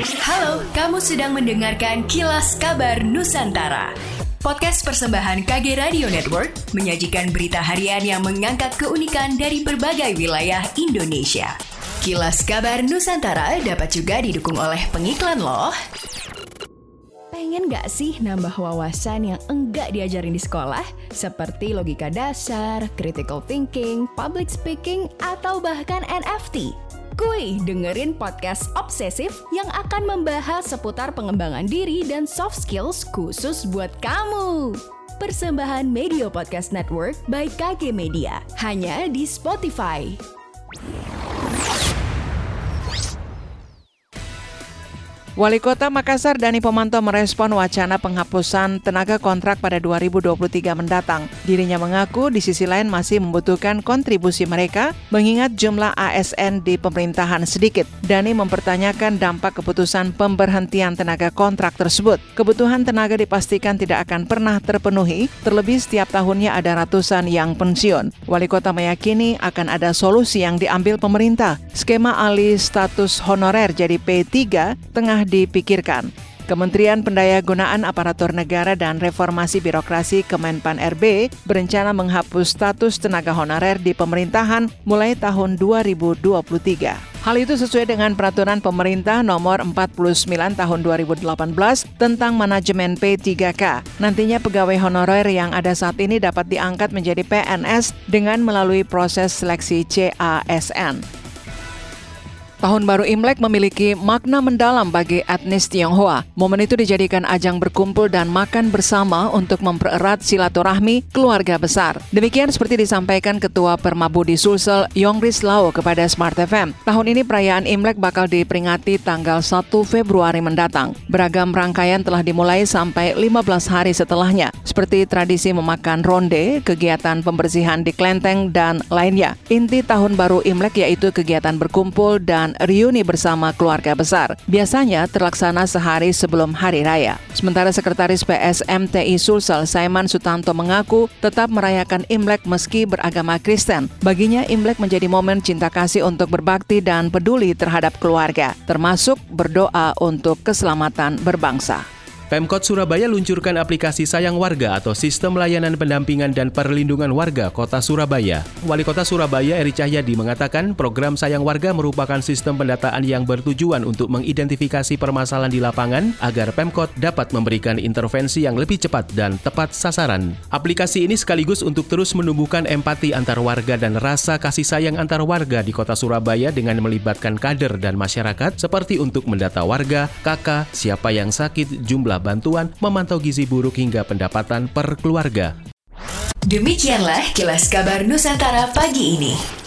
Halo, kamu sedang mendengarkan Kilas Kabar Nusantara. Podcast persembahan KG Radio Network menyajikan berita harian yang mengangkat keunikan dari berbagai wilayah Indonesia. Kilas Kabar Nusantara dapat juga didukung oleh pengiklan loh. Pengen gak sih nambah wawasan yang enggak diajarin di sekolah? Seperti logika dasar, critical thinking, public speaking, atau bahkan NFT? Kuy, dengerin podcast Obsesif yang akan membahas seputar pengembangan diri dan soft skills khusus buat kamu. Persembahan Media Podcast Network by KG Media, hanya di Spotify. Wali Kota Makassar Dani Pomanto merespon wacana penghapusan tenaga kontrak pada 2023 mendatang. Dirinya mengaku di sisi lain masih membutuhkan kontribusi mereka mengingat jumlah ASN di pemerintahan sedikit. Dani mempertanyakan dampak keputusan pemberhentian tenaga kontrak tersebut. Kebutuhan tenaga dipastikan tidak akan pernah terpenuhi, terlebih setiap tahunnya ada ratusan yang pensiun. Wali Kota meyakini akan ada solusi yang diambil pemerintah. Skema alih status honorer jadi P3 tengah dipikirkan. Kementerian Pendayagunaan Aparatur Negara dan Reformasi Birokrasi Kemenpan RB berencana menghapus status tenaga honorer di pemerintahan mulai tahun 2023. Hal itu sesuai dengan peraturan pemerintah nomor 49 tahun 2018 tentang manajemen P3K. Nantinya pegawai honorer yang ada saat ini dapat diangkat menjadi PNS dengan melalui proses seleksi CASN. Tahun baru Imlek memiliki makna mendalam bagi etnis Tionghoa. Momen itu dijadikan ajang berkumpul dan makan bersama untuk mempererat silaturahmi keluarga besar. Demikian seperti disampaikan Ketua Permabudi Sulsel Yongris Lau kepada Smart FM. Tahun ini perayaan Imlek bakal diperingati tanggal 1 Februari mendatang. Beragam rangkaian telah dimulai sampai 15 hari setelahnya, seperti tradisi memakan ronde, kegiatan pembersihan di klenteng, dan lainnya. Inti tahun baru Imlek yaitu kegiatan berkumpul dan reuni bersama keluarga besar. Biasanya terlaksana sehari sebelum Hari Raya. Sementara Sekretaris PSMTI Sulsel Saiman Sutanto mengaku tetap merayakan Imlek meski beragama Kristen. Baginya Imlek menjadi momen cinta kasih untuk berbakti dan peduli terhadap keluarga, termasuk berdoa untuk keselamatan berbangsa. Pemkot Surabaya luncurkan aplikasi Sayang Warga atau Sistem Layanan Pendampingan dan Perlindungan Warga Kota Surabaya. Wali Kota Surabaya Eri Cahyadi mengatakan program Sayang Warga merupakan sistem pendataan yang bertujuan untuk mengidentifikasi permasalahan di lapangan agar Pemkot dapat memberikan intervensi yang lebih cepat dan tepat sasaran. Aplikasi ini sekaligus untuk terus menumbuhkan empati antar warga dan rasa kasih sayang antar warga di Kota Surabaya dengan melibatkan kader dan masyarakat seperti untuk mendata warga, kakak, siapa yang sakit, jumlah bantuan, memantau gizi buruk hingga pendapatan per keluarga. Demikianlah kilas kabar Nusantara pagi ini.